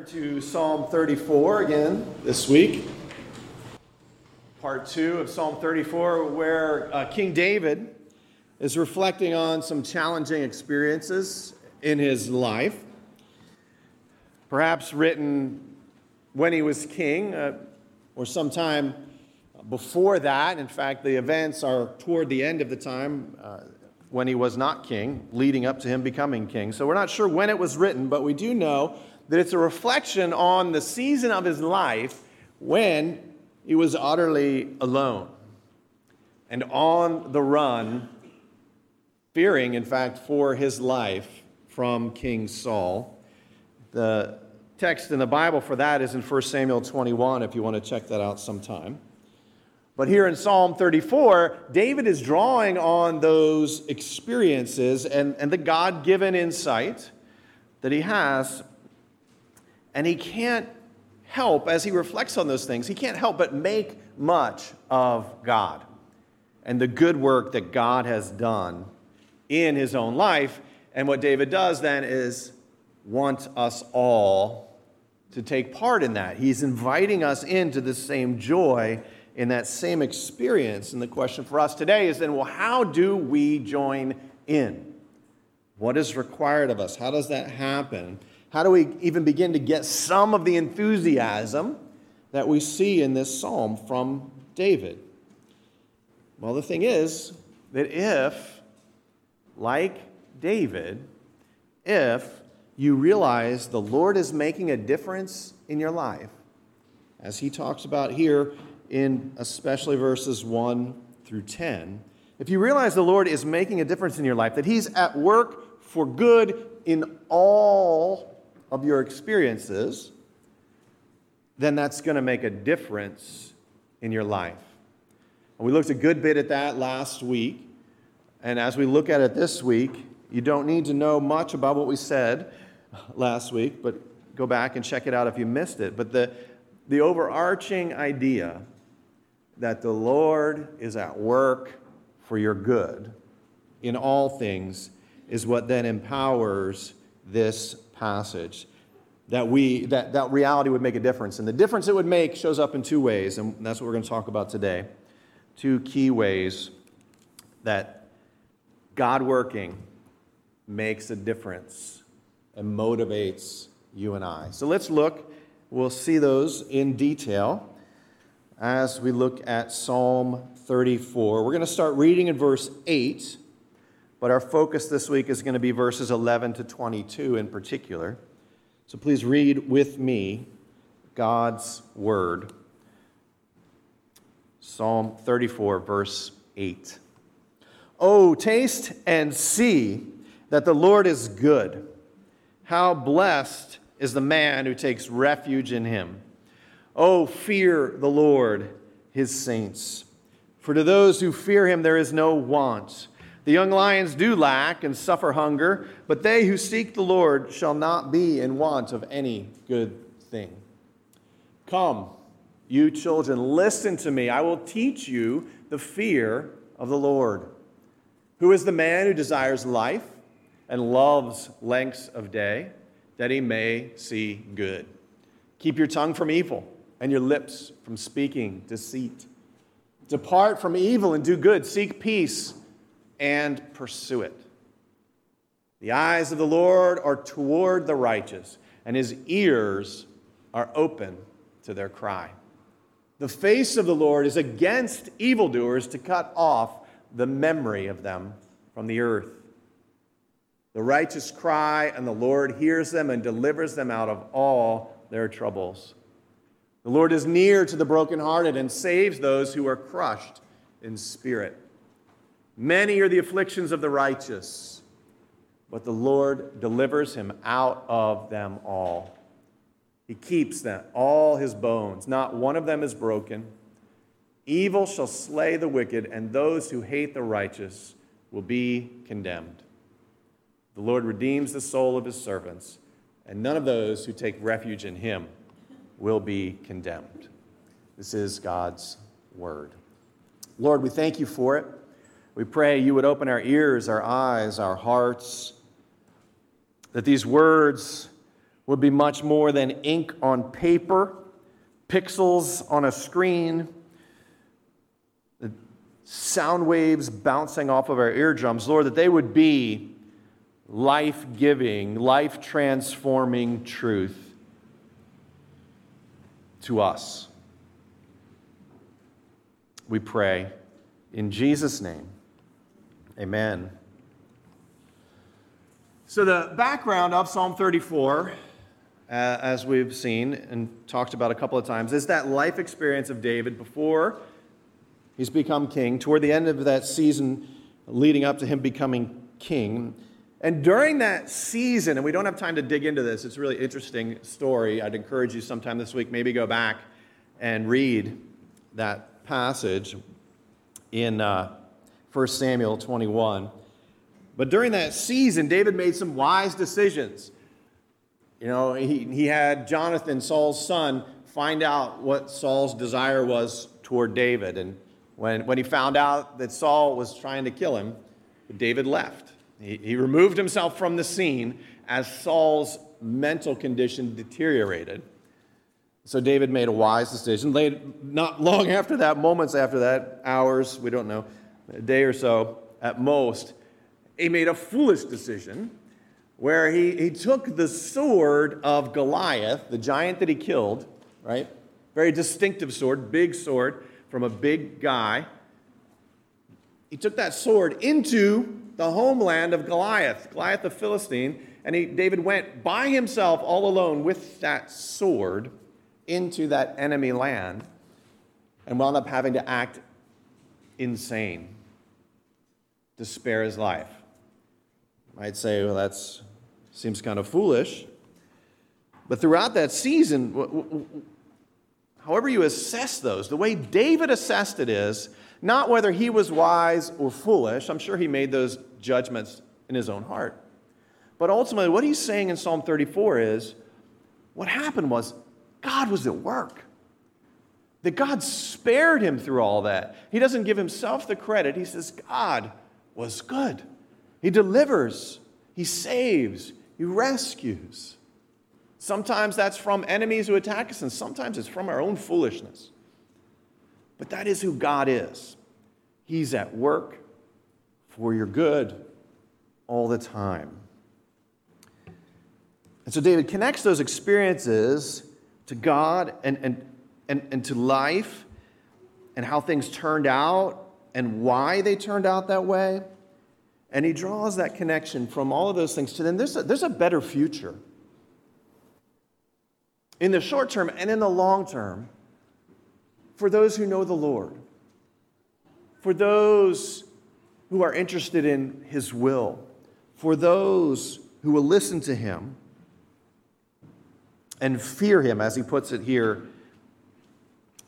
Turn to Psalm 34 again this week. Part two of Psalm 34, where uh, King David is reflecting on some challenging experiences in his life, perhaps written when he was king uh, or sometime before that. In fact, the events are toward the end of the time uh, when he was not king, leading up to him becoming king. So we're not sure when it was written, but we do know that it's a reflection on the season of his life when he was utterly alone and on the run, fearing, in fact, for his life from King Saul. The text in the Bible for that is in 1 Samuel 21, if you want to check that out sometime. But here in Psalm 34, David is drawing on those experiences and, and the God given insight that he has and he can't help, as he reflects on those things, he can't help but make much of God and the good work that God has done in his own life. And what David does then is want us all to take part in that. He's inviting us into the same joy in that same experience. And the question for us today is then, well, how do we join in? What is required of us? How does that happen? How do we even begin to get some of the enthusiasm that we see in this psalm from David? Well, the thing is that if, like David, if you realize the Lord is making a difference in your life, as he talks about here in especially verses 1 through 10, if you realize the Lord is making a difference in your life, that he's at work for good in all of your experiences, then that's going to make a difference in your life. And we looked a good bit at that last week. And as we look at it this week, you don't need to know much about what we said last week, but go back and check it out if you missed it. But the, the overarching idea that the Lord is at work for your good in all things is what then empowers this passage that we that, that reality would make a difference. And the difference it would make shows up in two ways and that's what we're going to talk about today. Two key ways that god working makes a difference and motivates you and i. So let's look we'll see those in detail as we look at psalm 34 we're going to start reading in verse 8 but our focus this week is going to be verses 11 to 22 in particular. So please read with me God's word. Psalm 34, verse 8. Oh, taste and see that the Lord is good. How blessed is the man who takes refuge in him. Oh, fear the Lord, his saints. For to those who fear him there is no want. The young lions do lack and suffer hunger, but they who seek the Lord shall not be in want of any good thing. Come, you children, listen to me. I will teach you the fear of the Lord. Who is the man who desires life and loves lengths of day, that he may see good? Keep your tongue from evil and your lips from speaking deceit. Depart from evil and do good. Seek peace and pursue it. The eyes of the Lord are toward the righteous, and his ears are open to their cry. The face of the Lord is against evildoers to cut off the memory of them from the earth. The righteous cry, and the Lord hears them and delivers them out of all their troubles. The Lord is near to the brokenhearted and saves those who are crushed in spirit. Many are the afflictions of the righteous, but the Lord delivers him out of them all. He keeps them, all his bones, not one of them is broken. Evil shall slay the wicked, and those who hate the righteous will be condemned. The Lord redeems the soul of his servants, and none of those who take refuge in him will be condemned. This is God's word. Lord, we thank you for it. We pray you would open our ears, our eyes, our hearts, that these words would be much more than ink on paper, pixels on a screen, sound waves bouncing off of our eardrums, Lord, that they would be life giving, life transforming truth to us. We pray in Jesus' name. Amen. So, the background of Psalm 34, uh, as we've seen and talked about a couple of times, is that life experience of David before he's become king, toward the end of that season leading up to him becoming king. And during that season, and we don't have time to dig into this, it's a really interesting story. I'd encourage you sometime this week, maybe go back and read that passage in uh, 1 Samuel 21. But during that season, David made some wise decisions. You know, he, he had Jonathan, Saul's son, find out what Saul's desire was toward David. And when, when he found out that Saul was trying to kill him, David left. He, he removed himself from the scene as Saul's mental condition deteriorated. So David made a wise decision. Late, not long after that, moments after that, hours, we don't know, a day or so at most, he made a foolish decision where he, he took the sword of Goliath, the giant that he killed, right? Very distinctive sword, big sword, from a big guy. He took that sword into the homeland of Goliath, Goliath the Philistine, and he, David went by himself all alone with that sword into that enemy land and wound up having to act insane to spare his life. Might say, well, that seems kind of foolish. But throughout that season, however you assess those, the way David assessed it is not whether he was wise or foolish. I'm sure he made those judgments in his own heart. But ultimately, what he's saying in Psalm 34 is what happened was God was at work. That God spared him through all that. He doesn't give himself the credit. He says, God was good. He delivers, He saves, He rescues. Sometimes that's from enemies who attack us, and sometimes it's from our own foolishness. But that is who God is. He's at work for your good all the time. And so David connects those experiences to God and, and, and, and to life and how things turned out and why they turned out that way. And he draws that connection from all of those things to then there's a, there's a better future. In the short term and in the long term, for those who know the Lord, for those who are interested in his will, for those who will listen to him and fear him, as he puts it here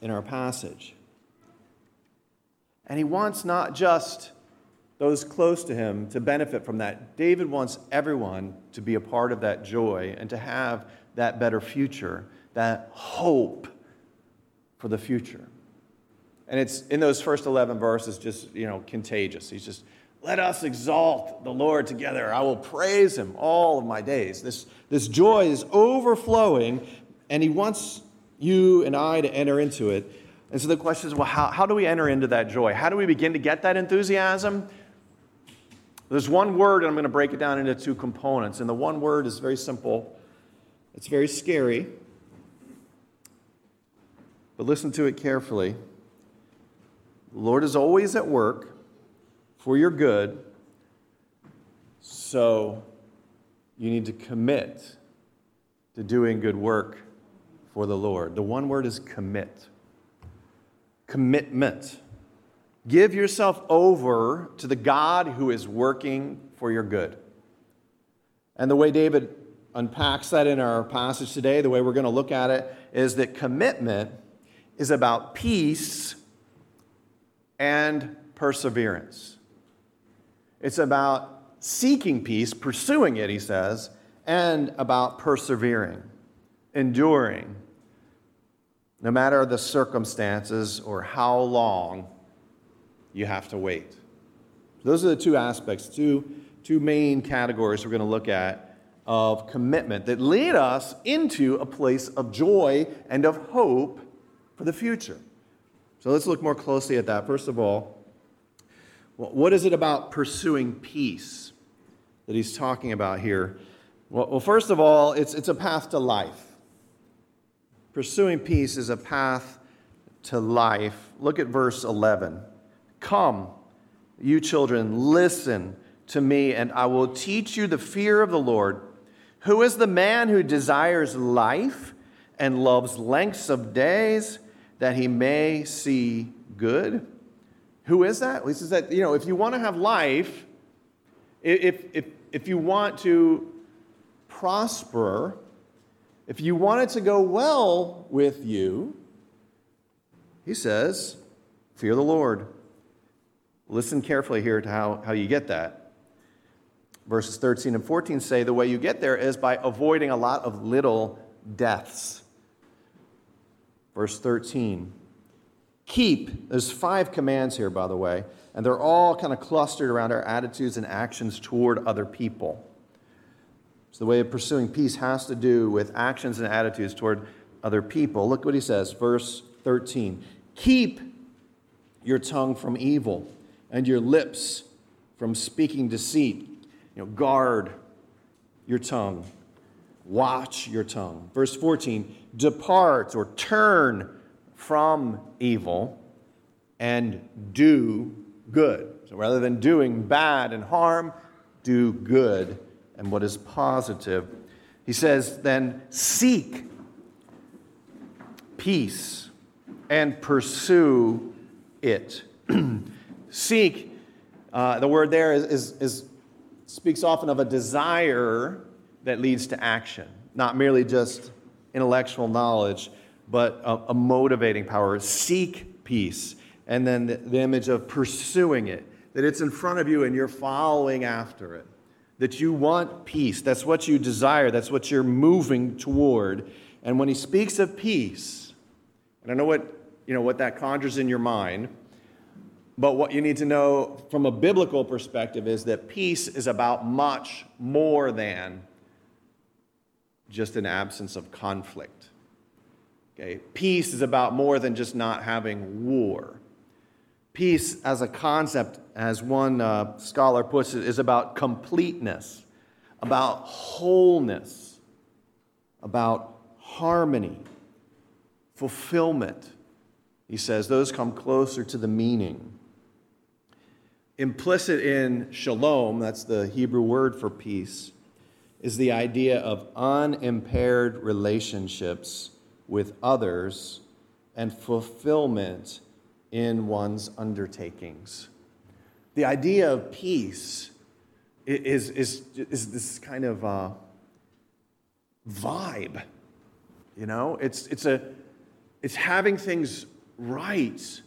in our passage. And he wants not just those close to him to benefit from that. David wants everyone to be a part of that joy and to have that better future, that hope for the future. And it's in those first 11 verses just, you know, contagious. He's just, let us exalt the Lord together. I will praise him all of my days. This, this joy is overflowing, and he wants you and I to enter into it. And so the question is well, how, how do we enter into that joy? How do we begin to get that enthusiasm? There's one word, and I'm going to break it down into two components. And the one word is very simple, it's very scary. But listen to it carefully. The Lord is always at work for your good, so you need to commit to doing good work for the Lord. The one word is commit. Commitment. Give yourself over to the God who is working for your good. And the way David unpacks that in our passage today, the way we're going to look at it, is that commitment is about peace and perseverance. It's about seeking peace, pursuing it, he says, and about persevering, enduring, no matter the circumstances or how long you have to wait. Those are the two aspects, two, two main categories we're going to look at of commitment that lead us into a place of joy and of hope for the future. So let's look more closely at that. First of all, what is it about pursuing peace that he's talking about here? Well, first of all, it's, it's a path to life. Pursuing peace is a path to life. Look at verse 11. Come, you children, listen to me, and I will teach you the fear of the Lord. Who is the man who desires life and loves lengths of days that he may see good? Who is that? He says that, you know, if you want to have life, if, if, if you want to prosper, if you want it to go well with you, he says, fear the Lord. Listen carefully here to how, how you get that. Verses 13 and 14 say the way you get there is by avoiding a lot of little deaths. Verse 13 keep, there's five commands here, by the way, and they're all kind of clustered around our attitudes and actions toward other people. So the way of pursuing peace has to do with actions and attitudes toward other people. Look what he says, verse 13. Keep your tongue from evil and your lips from speaking deceit. You know, guard your tongue. Watch your tongue. Verse 14. Depart or turn from evil and do good. So rather than doing bad and harm, do good and what is positive. He says, then seek peace and pursue it. seek, uh, the word there is, is, is, speaks often of a desire that leads to action, not merely just intellectual knowledge but a, a motivating power. Seek peace. And then the, the image of pursuing it, that it's in front of you and you're following after it. That you want peace. That's what you desire. That's what you're moving toward. And when he speaks of peace, and I know what, you know, what that conjures in your mind, but what you need to know from a biblical perspective is that peace is about much more than just an absence of conflict. Okay? Peace is about more than just not having war. Peace as a concept, as one uh, scholar puts it, is about completeness, about wholeness, about harmony, fulfillment. He says those come closer to the meaning. Implicit in shalom, that's the Hebrew word for peace, is the idea of unimpaired relationships with others and fulfillment in one's undertakings. The idea of peace is, is, is this kind of uh, vibe, you know? It's, it's, a, it's having things right,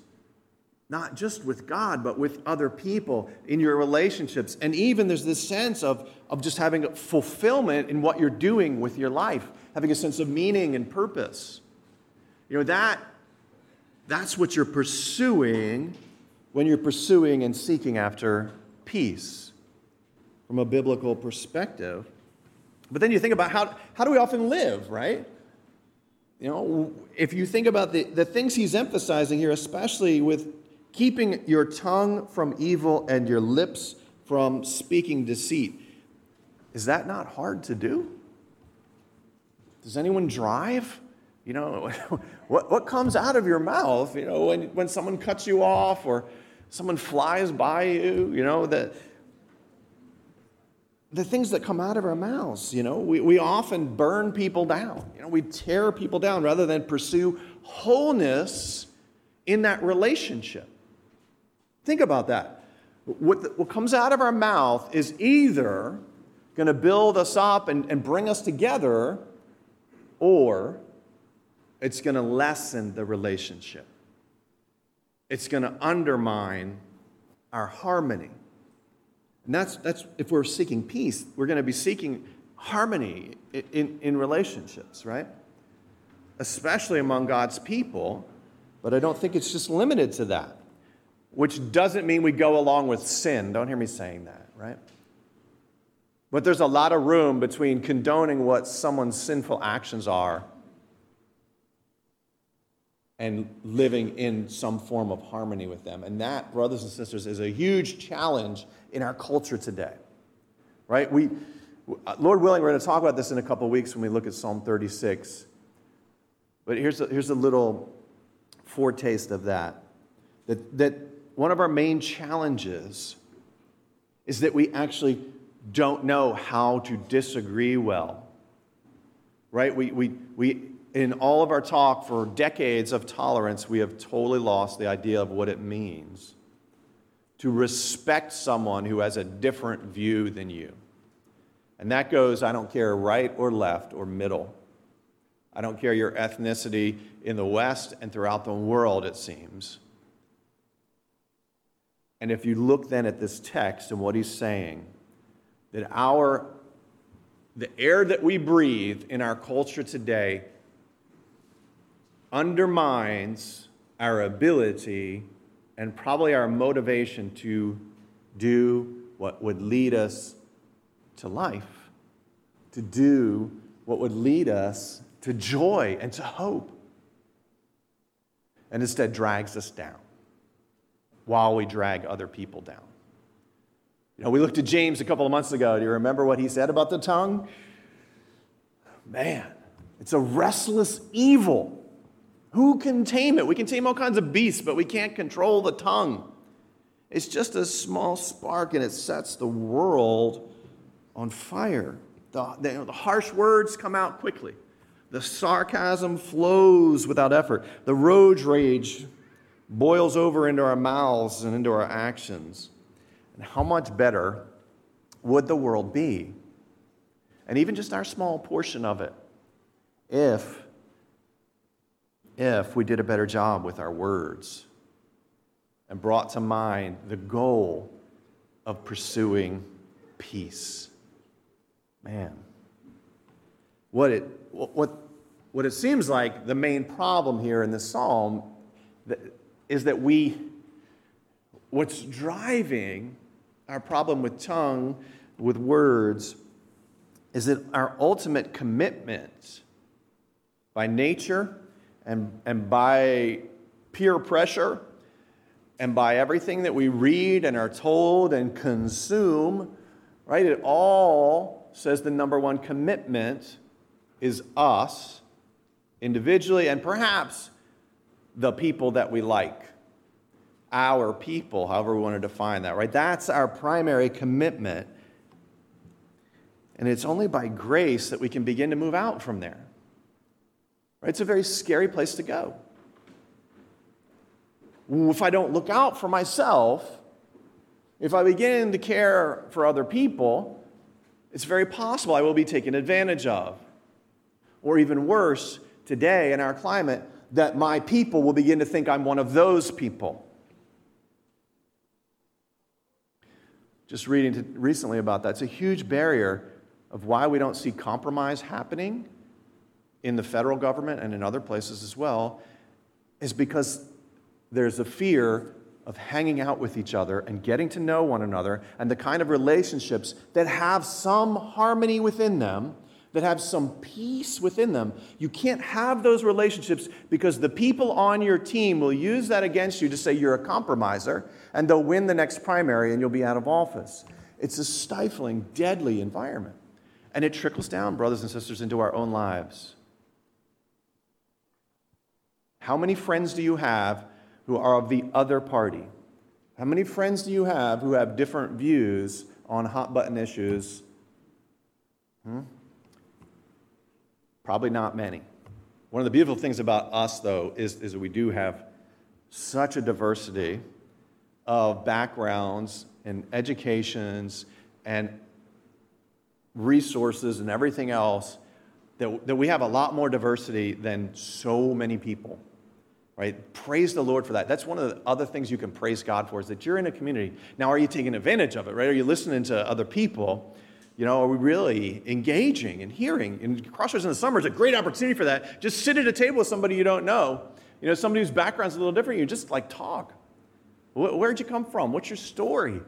not just with God, but with other people in your relationships. And even there's this sense of, of just having fulfillment in what you're doing with your life having a sense of meaning and purpose. You know, that, that's what you're pursuing when you're pursuing and seeking after peace from a biblical perspective. But then you think about how, how do we often live, right? You know, if you think about the, the things he's emphasizing here, especially with keeping your tongue from evil and your lips from speaking deceit, is that not hard to do? Does anyone drive? You know, what, what comes out of your mouth, you know, when, when someone cuts you off or someone flies by you, you know, the, the things that come out of our mouths, you know, we, we often burn people down. You know, we tear people down rather than pursue wholeness in that relationship. Think about that. What, the, what comes out of our mouth is either going to build us up and, and bring us together or it's going to lessen the relationship. It's going to undermine our harmony. And that's, that's if we're seeking peace, we're going to be seeking harmony in, in, in relationships, right? Especially among God's people. But I don't think it's just limited to that, which doesn't mean we go along with sin. Don't hear me saying that, right? But there's a lot of room between condoning what someone's sinful actions are and living in some form of harmony with them. And that, brothers and sisters, is a huge challenge in our culture today. Right? We, Lord willing, we're going to talk about this in a couple weeks when we look at Psalm 36. But here's a, here's a little foretaste of that. that. That one of our main challenges is that we actually don't know how to disagree well. Right? We, we, we in all of our talk for decades of tolerance, we have totally lost the idea of what it means to respect someone who has a different view than you. And that goes, I don't care right or left or middle. I don't care your ethnicity in the West and throughout the world, it seems. And if you look then at this text and what he's saying, that our the air that we breathe in our culture today undermines our ability and probably our motivation to do what would lead us to life, to do what would lead us to joy and to hope, and instead drags us down while we drag other people down. You know, we looked at James a couple of months ago. Do you remember what he said about the tongue? Man, it's a restless evil who can tame it? We can tame all kinds of beasts, but we can't control the tongue. It's just a small spark and it sets the world on fire. The, the, the, harsh words come out quickly. The sarcasm flows without effort. The road rage boils over into our mouths and into our actions. And how much better would the world be? And even just our small portion of it, if if we did a better job with our words and brought to mind the goal of pursuing peace. Man, what it, what, what it seems like the main problem here in this psalm is that we, what's driving our problem with tongue, with words, is that our ultimate commitment by nature and, and by peer pressure and by everything that we read and are told and consume, right? It all says the number one commitment is us individually and perhaps the people that we like. Our people, however we want to define that, right? That's our primary commitment. And it's only by grace that we can begin to move out from there. It's a very scary place to go. If I don't look out for myself, if I begin to care for other people, it's very possible I will be taken advantage of. Or even worse, today in our climate, that my people will begin to think I'm one of those people. Just reading recently about that, it's a huge barrier of why we don't see compromise happening in the federal government and in other places as well is because there's a fear of hanging out with each other and getting to know one another and the kind of relationships that have some harmony within them, that have some peace within them. You can't have those relationships because the people on your team will use that against you to say you're a compromiser and they'll win the next primary and you'll be out of office. It's a stifling, deadly environment. And it trickles down, brothers and sisters, into our own lives. How many friends do you have who are of the other party? How many friends do you have who have different views on hot button issues? Hmm? Probably not many. One of the beautiful things about us, though, is, is that we do have such a diversity of backgrounds and educations and resources and everything else that, that we have a lot more diversity than so many people right? Praise the Lord for that. That's one of the other things you can praise God for is that you're in a community. Now, are you taking advantage of it, right? Are you listening to other people? You know, are we really engaging and hearing? And Crossroads in the summer is a great opportunity for that. Just sit at a table with somebody you don't know. You know, somebody whose background's a little different. You just like talk. Where'd you come from? What's your story?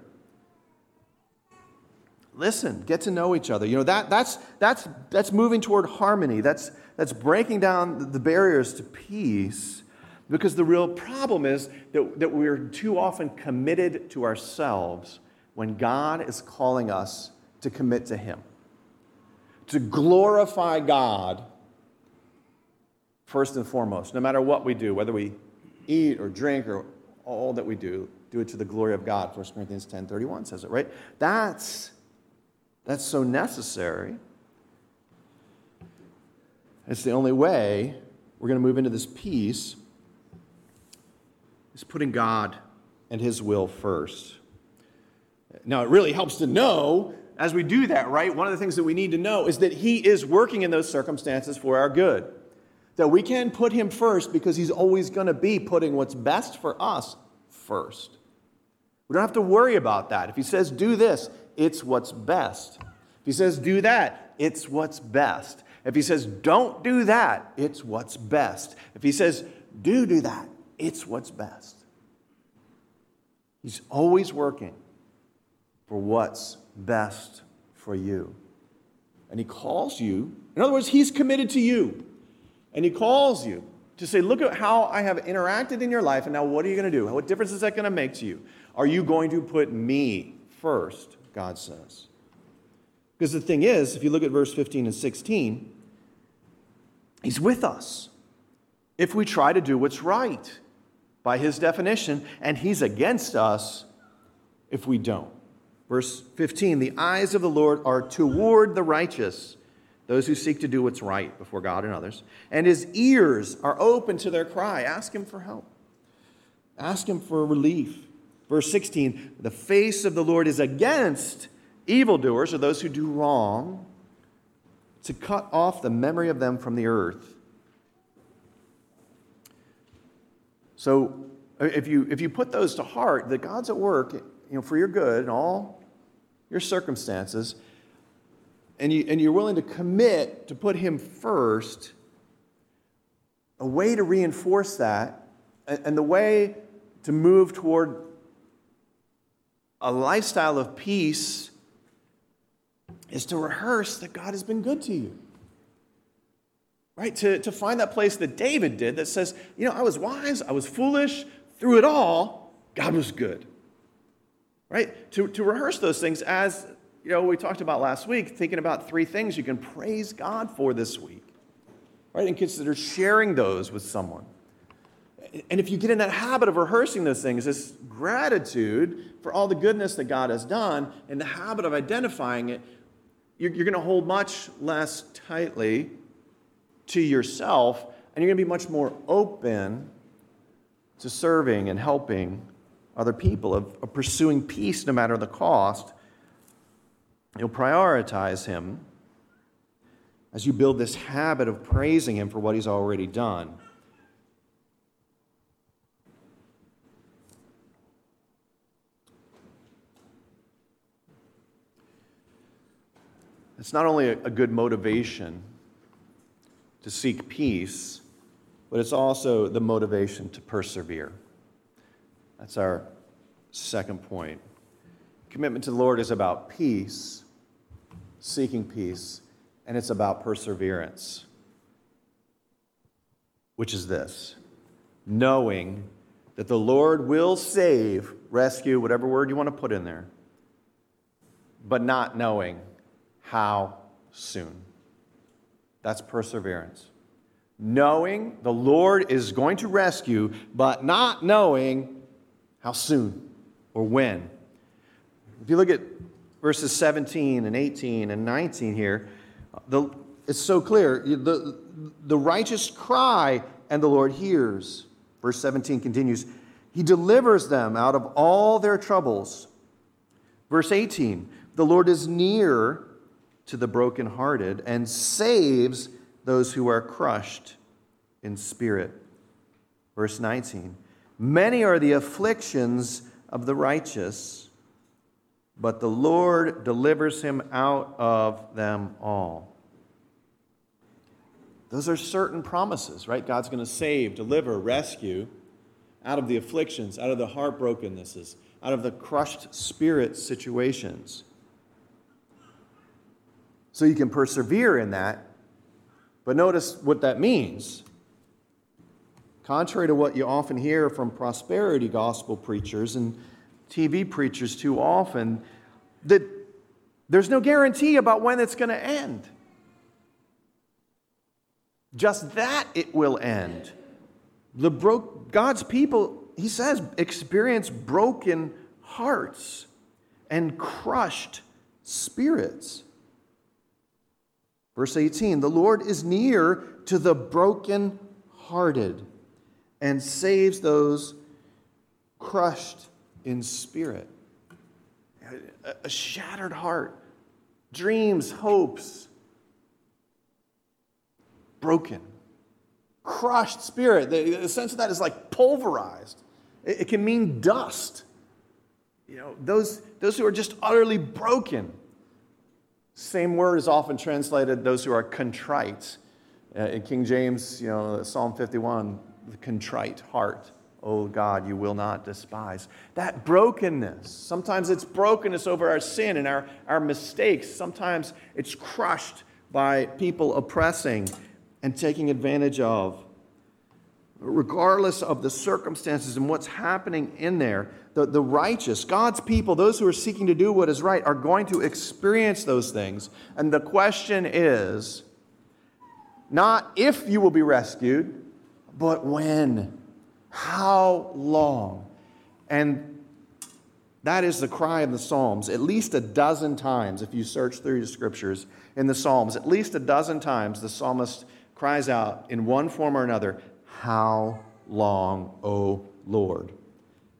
listen, get to know each other. You know, that, that's, that's, that's moving toward harmony. That's, that's breaking down the barriers to peace. Because the real problem is that, that we're too often committed to ourselves when God is calling us to commit to Him, to glorify God first and foremost, no matter what we do, whether we eat or drink or all that we do, do it to the glory of God. 1 Corinthians 10 31 says it, right? That's, that's so necessary. It's the only way we're going to move into this peace is putting God and His will first. Now, it really helps to know as we do that, right? One of the things that we need to know is that He is working in those circumstances for our good. That we can put Him first because He's always going to be putting what's best for us first. We don't have to worry about that. If He says, do this, it's what's best. If He says, do that, it's what's best. If He says, don't do that, it's what's best. If He says, do do that, it's what's best. He's always working for what's best for you. And He calls you, in other words, He's committed to you. And He calls you to say, Look at how I have interacted in your life, and now what are you going to do? What difference is that going to make to you? Are you going to put me first? God says. Because the thing is, if you look at verse 15 and 16, He's with us if we try to do what's right by His definition, and He's against us if we don't. Verse 15 The eyes of the Lord are toward the righteous, those who seek to do what's right before God and others, and his ears are open to their cry. Ask him for help, ask him for relief. Verse 16 The face of the Lord is against evildoers, or those who do wrong, to cut off the memory of them from the earth. So, uh, if you, if you put those to heart, that God's at work you know, for your good and all your circumstances, and, you, and you're willing to commit to put Him first, a way to reinforce that, and, and the way to move toward a lifestyle of peace is to rehearse that God has been good to you. Right? To, to find that place that David did that says, you know, I was wise, I was foolish, through it all, God was good right? To, to rehearse those things as, you know, we talked about last week, thinking about three things you can praise God for this week, right? And consider sharing those with someone. And if you get in that habit of rehearsing those things, this gratitude for all the goodness that God has done, and the habit of identifying it, you're, you're going to hold much less tightly to yourself, and you're going to be much more open to serving and helping other people, of, of pursuing peace no matter the cost. You'll prioritize Him as you build this habit of praising Him for what He's already done. It's not only a, a good motivation to seek peace, but it's also the motivation to persevere. That's our second point. Commitment to the Lord is about peace, seeking peace, and it's about perseverance, which is this knowing that the Lord will save, rescue, whatever word you want to put in there, but not knowing how soon. That's perseverance. Knowing the Lord is going to rescue, but not knowing how soon or when? If you look at verses 17 and 18 and 19 here, the, it's so clear. The, the righteous cry, and the Lord hears. Verse 17 continues He delivers them out of all their troubles. Verse 18 The Lord is near to the brokenhearted and saves those who are crushed in spirit. Verse 19 Many are the afflictions of the righteous, but the Lord delivers him out of them all. Those are certain promises, right? God's going to save, deliver, rescue out of the afflictions, out of the heartbrokennesses, out of the crushed spirit situations. So you can persevere in that. But notice what that means. Contrary to what you often hear from prosperity gospel preachers and TV preachers too often, that there's no guarantee about when it's going to end. Just that it will end. The broke, God's people, he says, experience broken hearts and crushed spirits. Verse 18 The Lord is near to the broken-hearted and saves those crushed in spirit. A shattered heart, dreams, hopes, broken, crushed spirit. The, sense of that is like pulverized. It, it can mean dust. You know, those, those who are just utterly broken. Same word is often translated those who are contrite. Uh, in King James, you know, Psalm 51, the contrite heart. Oh God, you will not despise. That brokenness, sometimes it's brokenness over our sin and our, our mistakes. Sometimes it's crushed by people oppressing and taking advantage of. Regardless of the circumstances and what's happening in there, the, the righteous, God's people, those who are seeking to do what is right, are going to experience those things. And the question is not if you will be rescued, but when. How long? And that is the cry of the Psalms. At least a dozen times, if you search through the scriptures in the Psalms, at least a dozen times the psalmist cries out in one form or another, How long, O Lord?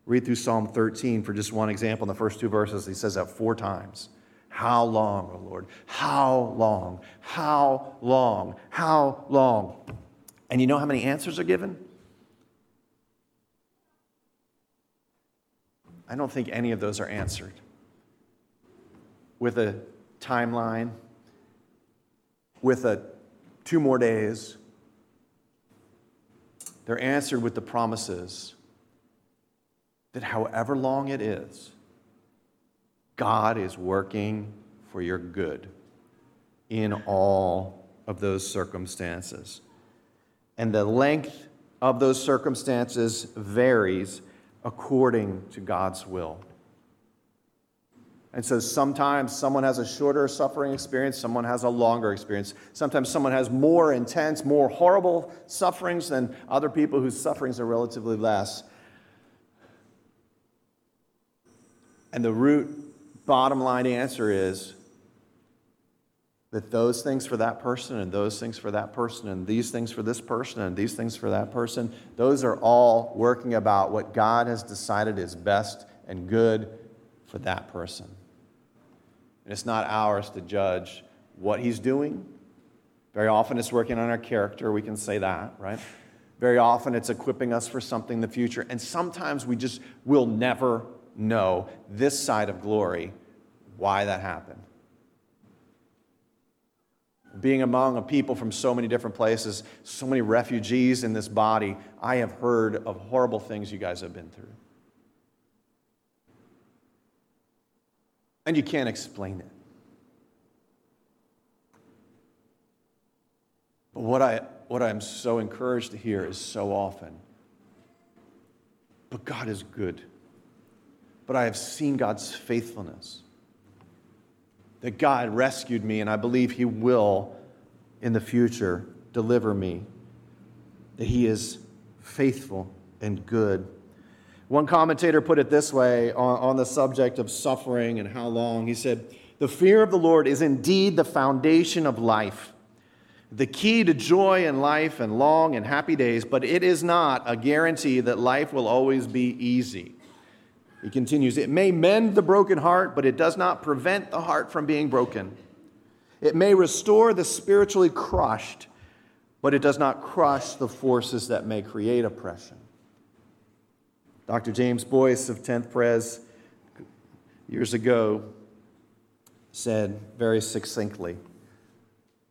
Read through Psalm 13 for just one example. In the first two verses, he says that four times. How long, O Lord? How long? How long? How long? And you know how many answers are given? I don't think any of those are answered with a timeline, with a two more days. They're answered with the promises that however long it is, God is working for your good in all of those circumstances. And the length of those circumstances varies according to God's will. And so sometimes someone has a shorter suffering experience, someone has a longer experience. Sometimes someone has more intense, more horrible sufferings than other people whose sufferings are relatively less. And the root bottom line answer is that those things for that person and those things for that person and these things for this person and these things for that person, those are all working about what God has decided is best and good for that person. And it's not ours to judge what he's doing. Very often it's working on our character, we can say that, right? Very often it's equipping us for something in the future. And sometimes we just will never know this side of glory why that happened. Being among a people from so many different places, so many refugees in this body, I have heard of horrible things you guys have been through. And you can't explain it. But what, I, what I'm so encouraged to hear is so often, but God is good. But I have seen God's faithfulness. That God rescued me, and I believe He will in the future deliver me. That He is faithful and good. One commentator put it this way on, on, the subject of suffering and how long. He said, The fear of the Lord is indeed the foundation of life, the key to joy in life and long and happy days, but it is not a guarantee that life will always be easy. He continues, It may mend the broken heart, but it does not prevent the heart from being broken. It may restore the spiritually crushed, but it does not crush the forces that may create oppression. Dr. James Boice of 10th Pres years ago said very succinctly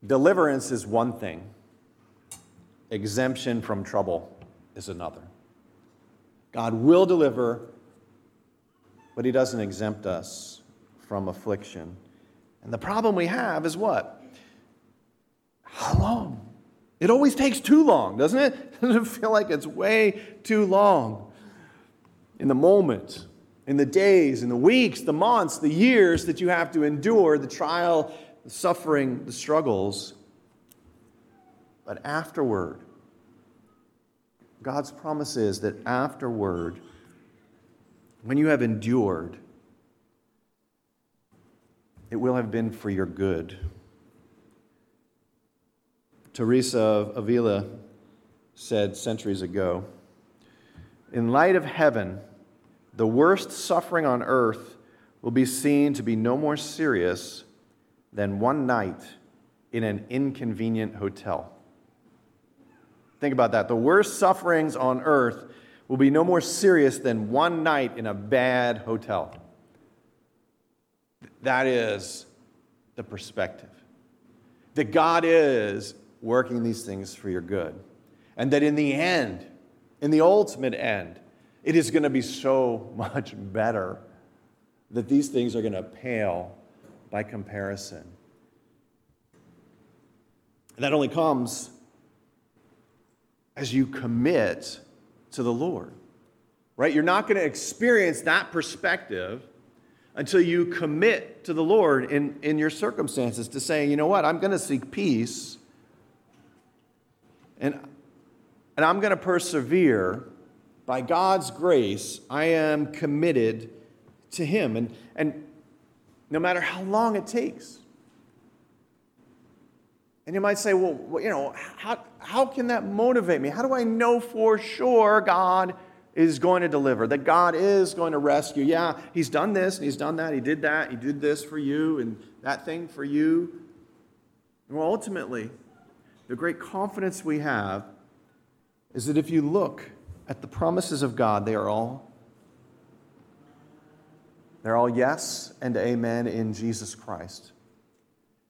Deliverance is one thing, exemption from trouble is another. God will deliver, but He doesn't exempt us from affliction. And the problem we have is what? how long? It always takes too long, doesn't it? Doesn't it feel like it's way too long? In the moment, in the days, in the weeks, the months, the years that you have to endure the trial, the suffering, the struggles. But afterward, God's promise is that afterward, when you have endured, it will have been for your good. Teresa of Avila said centuries ago In light of heaven, the worst suffering on earth will be seen to be no more serious than one night in an inconvenient hotel. Think about that. The worst sufferings on earth will be no more serious than one night in a bad hotel. That is the perspective. That God is working these things for your good. And that in the end, in the ultimate end, it is going to be so much better that these things are going to pale by comparison. And that only comes as you commit to the Lord, right? You're not going to experience that perspective until you commit to the Lord in, in your circumstances to saying, you know what, I'm going to seek peace and, and I'm going to persevere. By God's grace, I am committed to Him. And, and no matter how long it takes. And you might say, well, you know, how, how can that motivate me? How do I know for sure God is going to deliver, that God is going to rescue. Yeah, He's done this and He's done that. He did that. He did this for you and that thing for you. Well, ultimately, the great confidence we have is that if you look at the promises of God, they are all they're all yes and amen in Jesus Christ.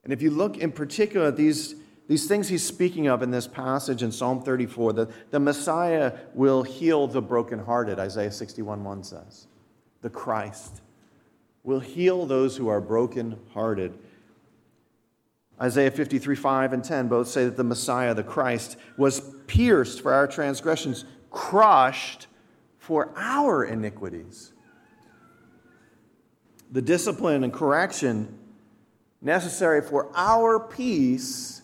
And if you look in particular at these these things he's speaking of in this passage in Psalm 34, the, the Messiah will heal the brokenhearted, Isaiah 61 1 says. The Christ will heal those who are brokenhearted. Isaiah 53 5 and 10 both say that the Messiah, the Christ, was pierced for our transgressions, crushed for our iniquities. The discipline and correction necessary for our peace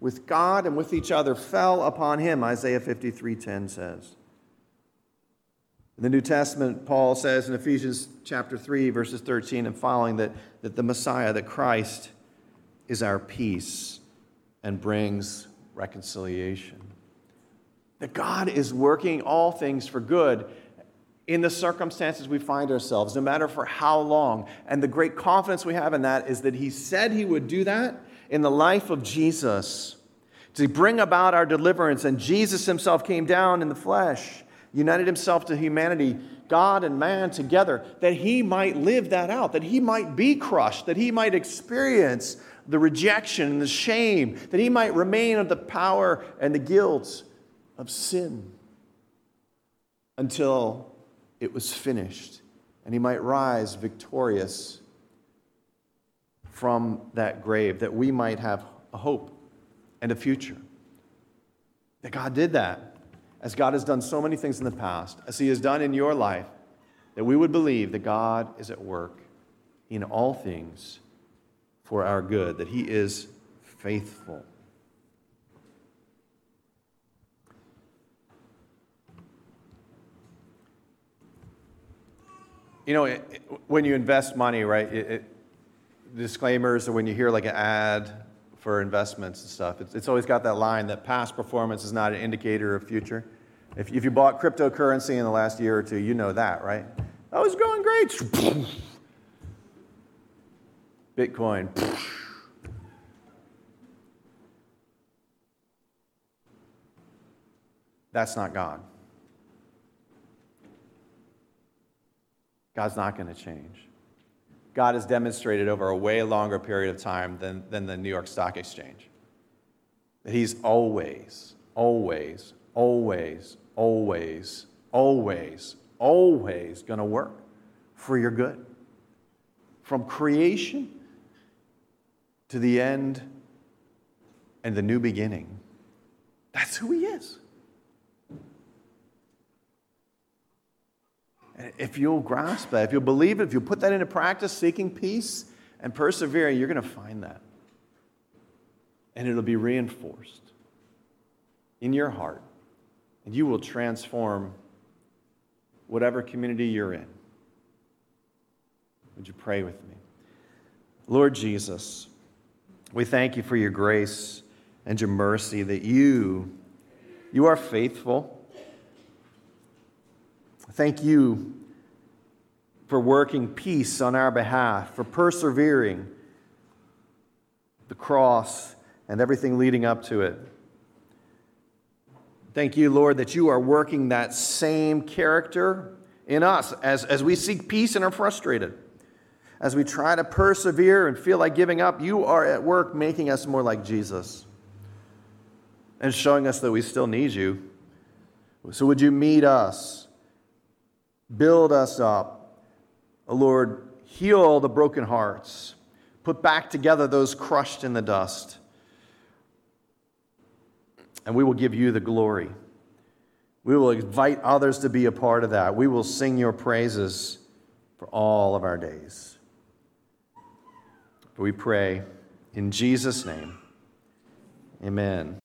with God and with each other fell upon him, Isaiah 53:10 says. In the New Testament, Paul says in Ephesians chapter 3, verses 13 and following, that, that the Messiah, that Christ, is our peace and brings reconciliation. That God is working all things for good in the circumstances we find ourselves, no matter for how long. And the great confidence we have in that is that He said He would do that, in the life of Jesus to bring about our deliverance. And Jesus himself came down in the flesh, united himself to humanity, God and man together, that he might live that out, that he might be crushed, that he might experience the rejection and the shame, that he might remain under the power and the guilt of sin until it was finished and he might rise victorious from that grave, that we might have a hope and a future. That God did that, as God has done so many things in the past, as He has done in your life, that we would believe that God is at work in all things for our good, that He is faithful. You know, it, it, when you invest money, right, it, disclaimers or when you hear like an ad for investments and stuff, it's, it's always got that line that past performance is not an indicator of future. If, if you bought cryptocurrency in the last year or two, you know that, right? Oh, was going great. Bitcoin. That's not God. God's not going to change. God has demonstrated over a way longer period of time than, than the New York Stock Exchange. That He's always, always, always, always, always, always going to work for your good. From creation to the end and the new beginning. That's who He is. And if you'll grasp that, if you'll believe it, if you'll put that into practice, seeking peace and persevering, you're going to find that. And it'll be reinforced in your heart. And you will transform whatever community you're in. Would you pray with me? Lord Jesus, we thank you for your grace and your mercy that you you are faithful. Thank you for working peace on our behalf, for persevering the cross and everything leading up to it. Thank you, Lord, that you are working that same character in us as, as we seek peace and are frustrated. As we try to persevere and feel like giving up, you are at work making us more like Jesus and showing us that we still need you. So, would you meet us, build us up? Oh, Lord, heal the broken hearts, put back together those crushed in the dust, and we will give you the glory. We will invite others to be a part of that. We will sing your praises for all of our days. We pray in Jesus' name. Amen.